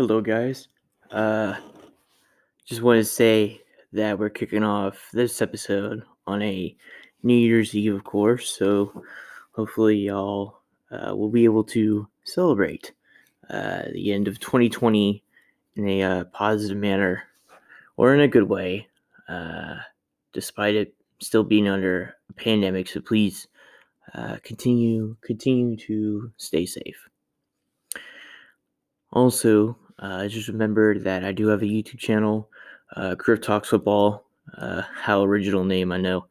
Hello, guys. Uh, just want to say that we're kicking off this episode on a New Year's Eve, of course. So hopefully, y'all uh, will be able to celebrate uh, the end of 2020 in a uh, positive manner or in a good way, uh, despite it still being under a pandemic. So please uh, continue continue to stay safe. Also, uh, just remember that I do have a YouTube channel, uh, Criff Talks Football. Uh, how original name, I know.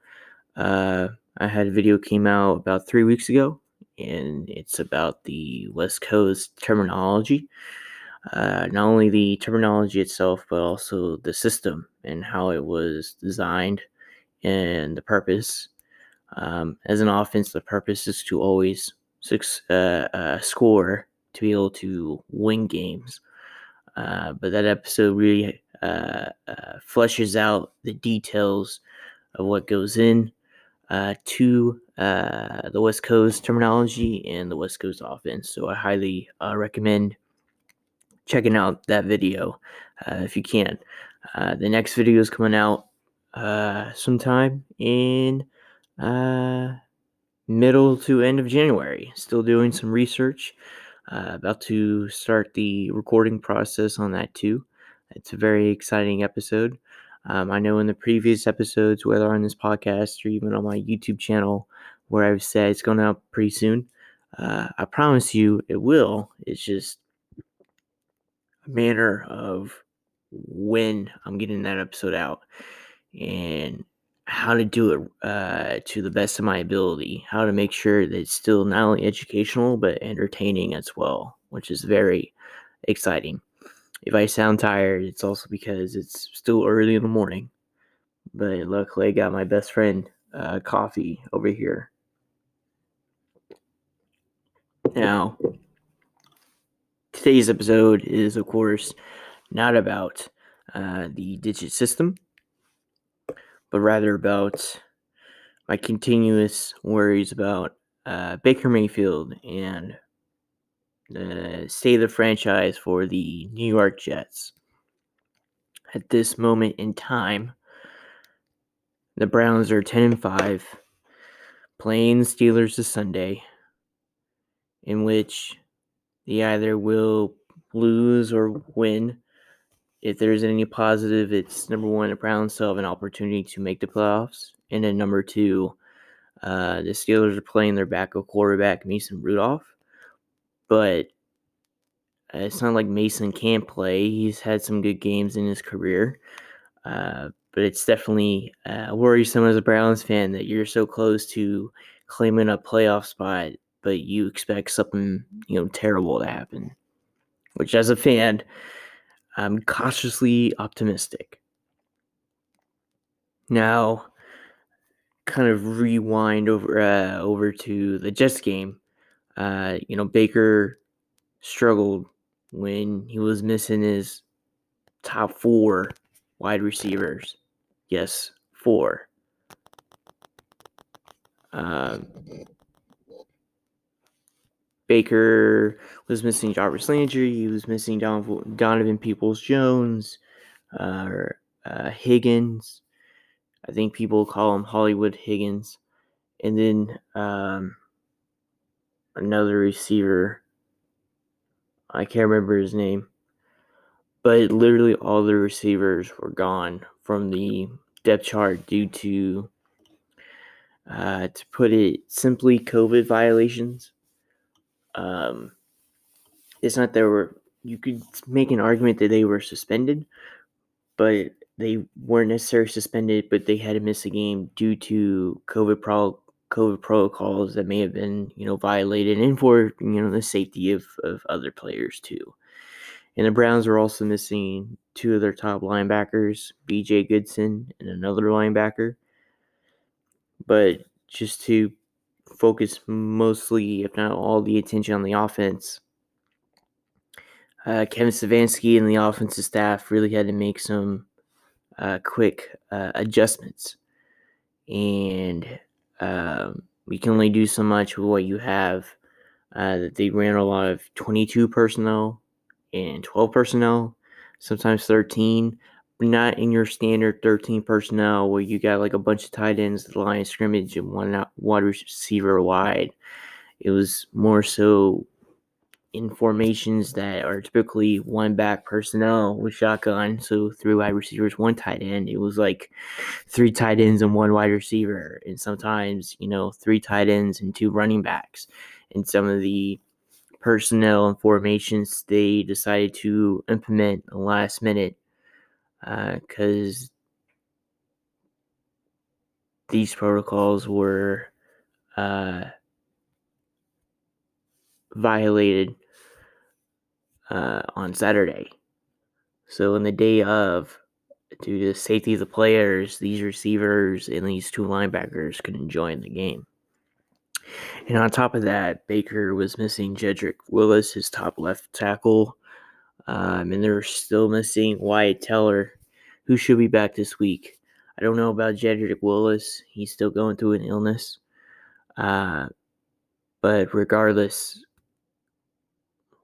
Uh, I had a video came out about three weeks ago, and it's about the West Coast terminology. Uh, not only the terminology itself, but also the system and how it was designed and the purpose. Um, as an offense, the purpose is to always six, uh, uh, score to be able to win games. Uh, but that episode really uh, uh, fleshes out the details of what goes in uh, to uh, the West Coast terminology and the West Coast offense. So I highly recommend checking out that video if you can. the next video is coming out sometime in middle to end of January. Still doing some research. Uh, about to start the recording process on that too. It's a very exciting episode. Um, I know in the previous episodes, whether on this podcast or even on my YouTube channel, where I've said it's going out pretty soon. Uh, I promise you it will. It's just a matter of when I'm getting that episode out. And how to do it uh, to the best of my ability, how to make sure that it's still not only educational but entertaining as well, which is very exciting. If I sound tired, it's also because it's still early in the morning. But luckily, I got my best friend uh, coffee over here. Now, today's episode is, of course, not about uh, the digit system but rather about my continuous worries about uh, Baker Mayfield and the state of the franchise for the New York Jets. At this moment in time, the Browns are 10 and 5, playing Steelers this Sunday, in which they either will lose or win if there's any positive, it's number one, the Browns still have an opportunity to make the playoffs. And then number two, uh, the Steelers are playing their backup quarterback, Mason Rudolph. But it's not like Mason can't play. He's had some good games in his career. Uh, but it's definitely uh, worrisome as a Browns fan that you're so close to claiming a playoff spot, but you expect something, you know, terrible to happen. Which, as a fan, I'm cautiously optimistic. Now, kind of rewind over uh, over to the Jets game. Uh, you know, Baker struggled when he was missing his top four wide receivers. Yes, four. Um, Baker was missing Jarvis Landry. He was missing Don- Donovan Peoples Jones, uh, uh, Higgins. I think people call him Hollywood Higgins. And then um, another receiver. I can't remember his name. But literally all the receivers were gone from the depth chart due to, uh, to put it simply, COVID violations. Um, it's not there were you could make an argument that they were suspended, but they weren't necessarily suspended, but they had to miss a game due to COVID pro COVID protocols that may have been, you know, violated and for, you know, the safety of, of other players too. And the Browns were also missing two of their top linebackers, BJ Goodson and another linebacker. But just to focus mostly, if not all, the attention on the offense. Uh, Kevin Stefanski and the offensive staff really had to make some uh, quick uh, adjustments. And um, we can only do so much with what you have. Uh, they ran a lot of 22 personnel and 12 personnel, sometimes 13, but not in your standard 13 personnel where you got like a bunch of tight ends, the line of scrimmage, and one wide receiver wide. It was more so in formations that are typically one back personnel with shotgun, so three wide receivers, one tight end. It was like three tight ends and one wide receiver, and sometimes you know three tight ends and two running backs. And some of the personnel and formations they decided to implement last minute because uh, these protocols were uh, violated uh, on Saturday. So, in the day of, due to the safety of the players, these receivers and these two linebackers couldn't join the game. And on top of that, Baker was missing Jedrick Willis, his top left tackle. Um, and they're still missing Wyatt Teller, who should be back this week. I don't know about Jedrick Willis. He's still going through an illness. Uh, but regardless,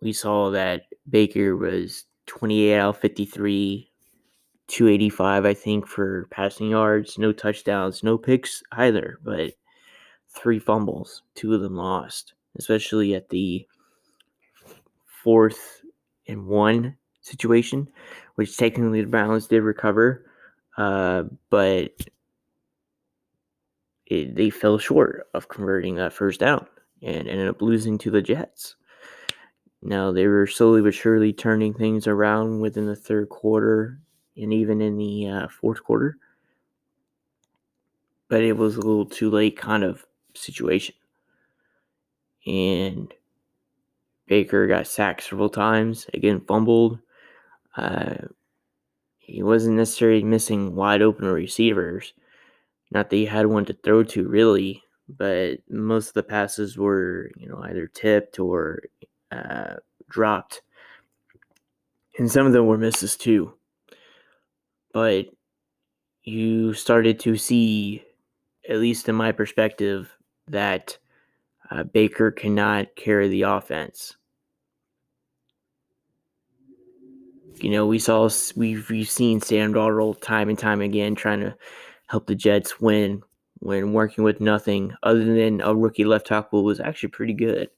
we saw that Baker was 28 out of 53, 285, I think, for passing yards, no touchdowns, no picks either, but three fumbles, two of them lost, especially at the fourth and one situation, which technically the Browns did recover, uh, but it, they fell short of converting that first down and ended up losing to the Jets. Now they were slowly but surely turning things around within the third quarter and even in the uh, fourth quarter, but it was a little too late, kind of situation. And Baker got sacked several times, again, fumbled. Uh, he wasn't necessarily missing wide open receivers. Not that he had one to throw to, really, but most of the passes were, you know, either tipped or uh, dropped. And some of them were misses too. But you started to see, at least in my perspective, that uh, Baker cannot carry the offense. You know, we saw we've we've seen Sam Darnold time and time again trying to help the Jets win when working with nothing other than a rookie left tackle was actually pretty good.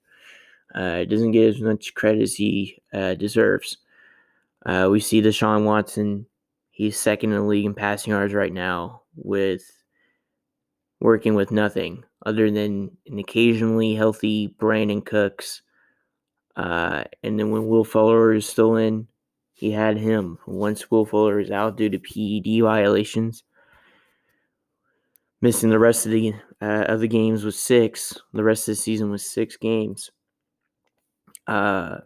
Uh, doesn't get as much credit as he uh, deserves. Uh, we see Deshaun Watson; he's second in the league in passing yards right now with working with nothing other than an occasionally healthy Brandin Cooks. Uh, and then when Will Fuller is still in, he had him. Once Will Fuller is out due to PED violations, missing the rest of the uh, of the games was six. The rest of the season was six games. Uh,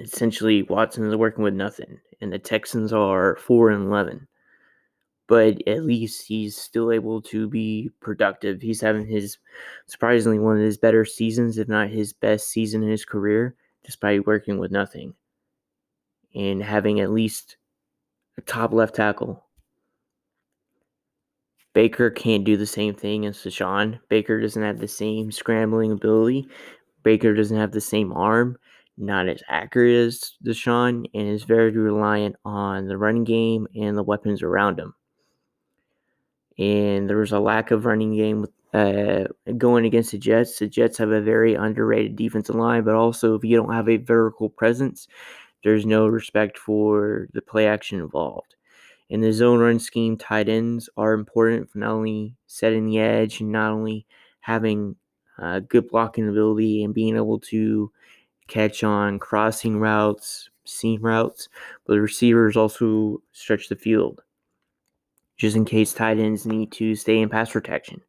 essentially, Watson is working with nothing, and the Texans are four and eleven but at least he's still able to be productive. He's having his surprisingly one of his better seasons, if not his best season in his career, despite working with nothing and having at least a top left tackle. Baker can't do the same thing as Deshaun. Baker doesn't have the same scrambling ability. Baker doesn't have the same arm, not as accurate as Deshaun, and is very reliant on the running game and the weapons around him and there was a lack of running game with, uh, going against the Jets. The Jets have a very underrated defensive line, but also if you don't have a vertical presence, there's no respect for the play action involved. In the zone run scheme, tight ends are important for not only setting the edge and not only having uh, good blocking ability and being able to catch on crossing routes, seam routes, but the receivers also stretch the field just in case tight ends need to stay in pass protection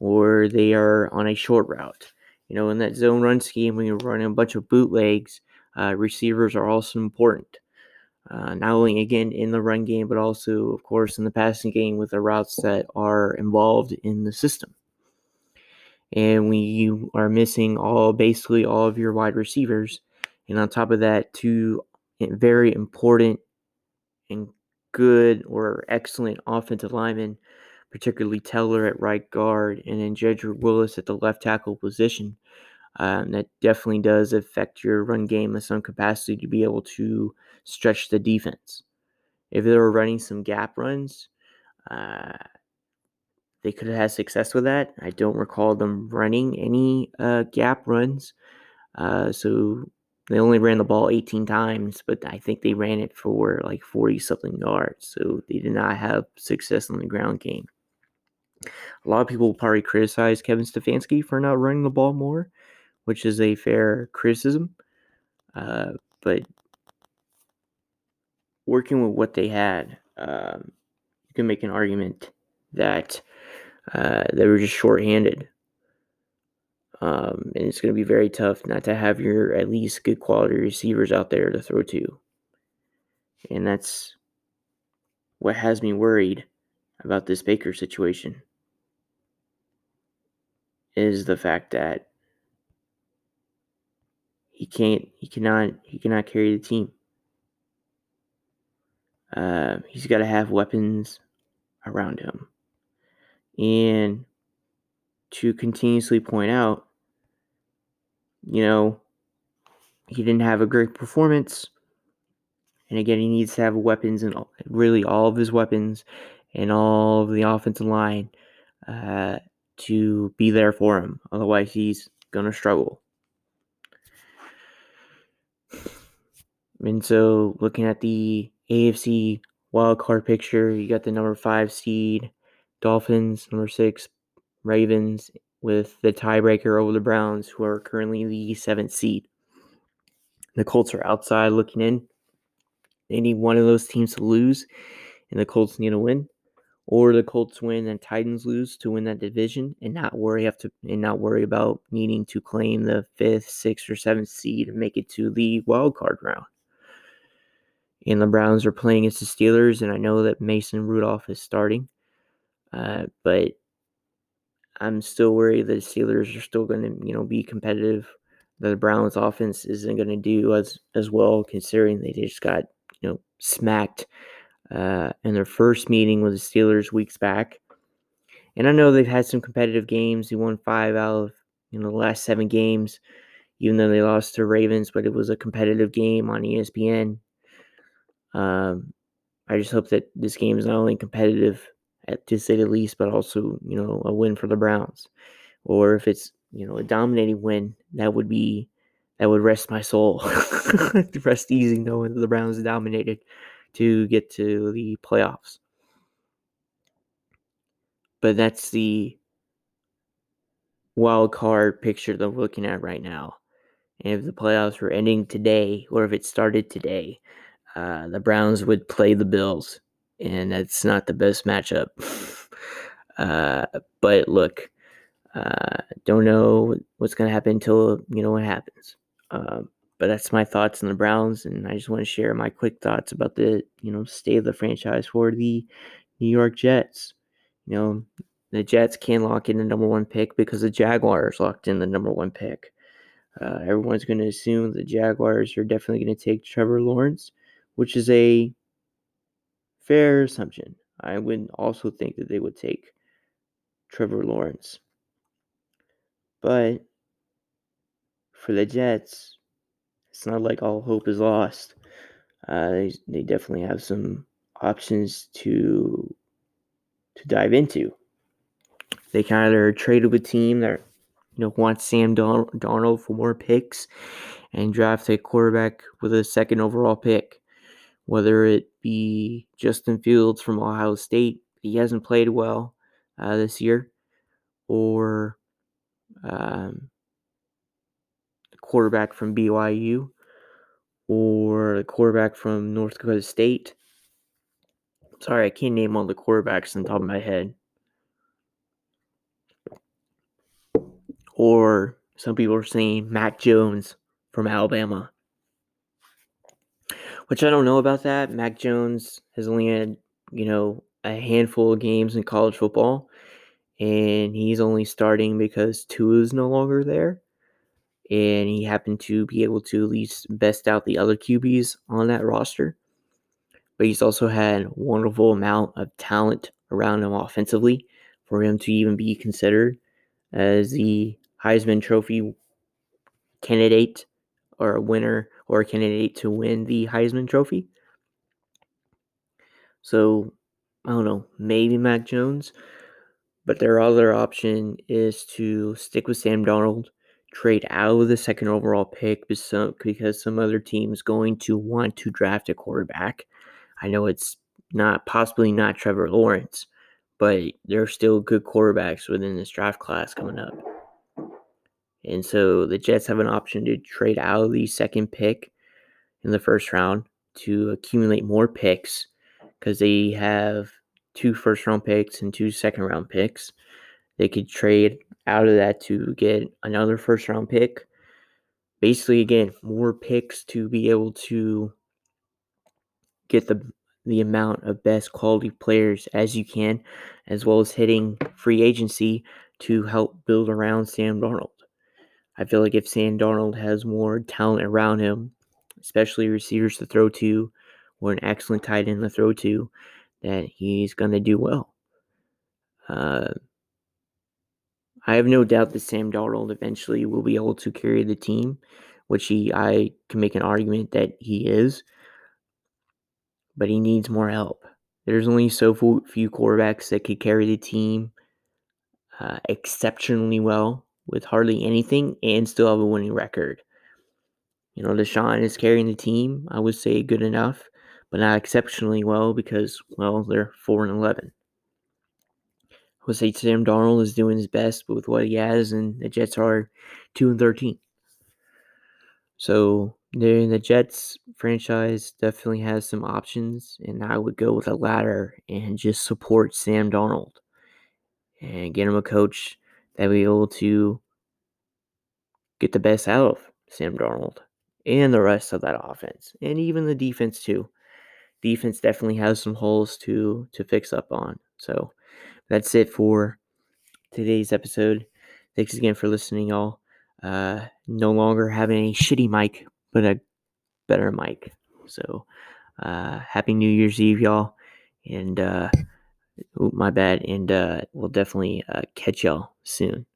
or they are on a short route. You know, in that zone run scheme, when you're running a bunch of bootlegs, uh, receivers are also important. Uh, not only again in the run game, but also, of course, in the passing game with the routes that are involved in the system. And when you are missing all basically all of your wide receivers, and on top of that, two very important and good or excellent offensive linemen, particularly Teller at right guard and then Jedrick Willis at the left tackle position. Um, that definitely does affect your run game in some capacity to be able to stretch the defense. If they were running some gap runs, uh, they could have had success with that. I don't recall them running any uh, gap runs. Uh, so they only ran the ball 18 times, but I think they ran it for like 40 something yards. So they did not have success in the ground game. A lot of people probably criticize Kevin Stefanski for not running the ball more, which is a fair criticism. Uh, but working with what they had, um, you can make an argument that uh, they were just shorthanded. Um, and it's going to be very tough not to have your at least good quality receivers out there to throw to. And that's what has me worried about this Baker situation is the fact that he can't he cannot he cannot carry the team. Uh, he's got to have weapons around him. And to continuously point out, you know, he didn't have a great performance. And again, he needs to have weapons and really all of his weapons and all of the offensive line uh, to be there for him. Otherwise, he's going to struggle. And so, looking at the AFC wild card picture, you got the number five seed Dolphins, number six Ravens, with the tiebreaker over the Browns, who are currently the seventh seed. The Colts are outside looking in. They need one of those teams to lose, and the Colts need to win, or the Colts win and Titans lose to win that division, and not worry have to and not worry about needing to claim the fifth, sixth, or seventh seed and make it to the wild card round and the Browns are playing against the Steelers, and I know that Mason Rudolph is starting, uh, but I'm still worried that the Steelers are still going to, you know, be competitive. The Browns' offense isn't going to do as as well, considering they just got, you know, smacked uh, in their first meeting with the Steelers weeks back. And I know they've had some competitive games. They won five out of you know the last seven games, even though they lost to Ravens. But it was a competitive game on ESPN. Um, I just hope that this game is not only competitive, at, to say the least, but also you know a win for the Browns. Or if it's you know a dominating win, that would be that would rest my soul. rest easy knowing that the Browns dominated to get to the playoffs. But that's the wild card picture that we're looking at right now. And if the playoffs were ending today, or if it started today, uh, the Browns would play the Bills, and that's not the best matchup. uh, but look, uh, don't know what's going to happen until you know what happens. Um, but that's my thoughts on the Browns, and I just want to share my quick thoughts about the you know state of the franchise for the New York Jets. You know, the Jets can lock in the number one pick because the Jaguars locked in the number one pick. Uh, everyone's going to assume the Jaguars are definitely going to take Trevor Lawrence which is a fair assumption. I would also think that they would take Trevor Lawrence. But for the Jets, it's not like all hope is lost. Uh, they, they definitely have some options to to dive into. They kind of traded with team that you know wants Sam Don- Darnold for more picks and draft a quarterback with a second overall pick whether it be Justin Fields from Ohio State, he hasn't played well uh, this year, or um, the quarterback from BYU, or the quarterback from North Dakota State. Sorry, I can't name all the quarterbacks on the top of my head. Or some people are saying Mac Jones from Alabama which I don't know about that. Mac Jones has only had, you know, a handful of games in college football, and he's only starting because Tua is no longer there. And he happened to be able to at least best out the other QBs on that roster. But he's also had a wonderful amount of talent around him offensively for him to even be considered as the Heisman Trophy candidate or a winner or a candidate to win the Heisman Trophy. So I don't know, maybe Mac Jones, but their other option is to stick with Sam Darnold, trade out of the second overall pick because some other team is going to want to draft a quarterback. I know it's not possibly not Trevor Lawrence, but there are still good quarterbacks within this draft class coming up. And so the Jets have an option to trade out of the second pick in the first round to accumulate more picks because they have two first round picks and two second round picks. They could trade out of that to get another first round pick. Basically, again, more picks to be able to get the the amount of best quality players as you can, as well as hitting free agency to help build around Sam Darnold. I feel like if Sam Darnold has more talent around him, especially receivers to throw to, or an excellent tight end to throw to, that he's going to do well. Uh, I have no doubt that Sam Darnold eventually will be able to carry the team, which he I can make an argument that he is, but he needs more help. There's only so few quarterbacks that could carry the team uh, exceptionally well with hardly anything and still have a winning record. You know, Deshaun is carrying the team. I would say good enough but not exceptionally well because, well, they're 4 and 11. I would say Sam Darnold is doing his best with what he has, and the Jets are 2 and 13. So the Jets franchise definitely has some options, and I would go with a ladder and just support Sam Darnold and get him a coach that be able to get the best out of Sam Darnold and the rest of that offense, and even the defense too defense definitely has some holes to to fix up on. So that's it for today's episode. Thanks again for listening, y'all. Uh, no longer having a shitty mic, but a better mic. So uh, happy New Year's Eve, y'all. And uh, my bad. And uh, we'll definitely uh, catch y'all soon.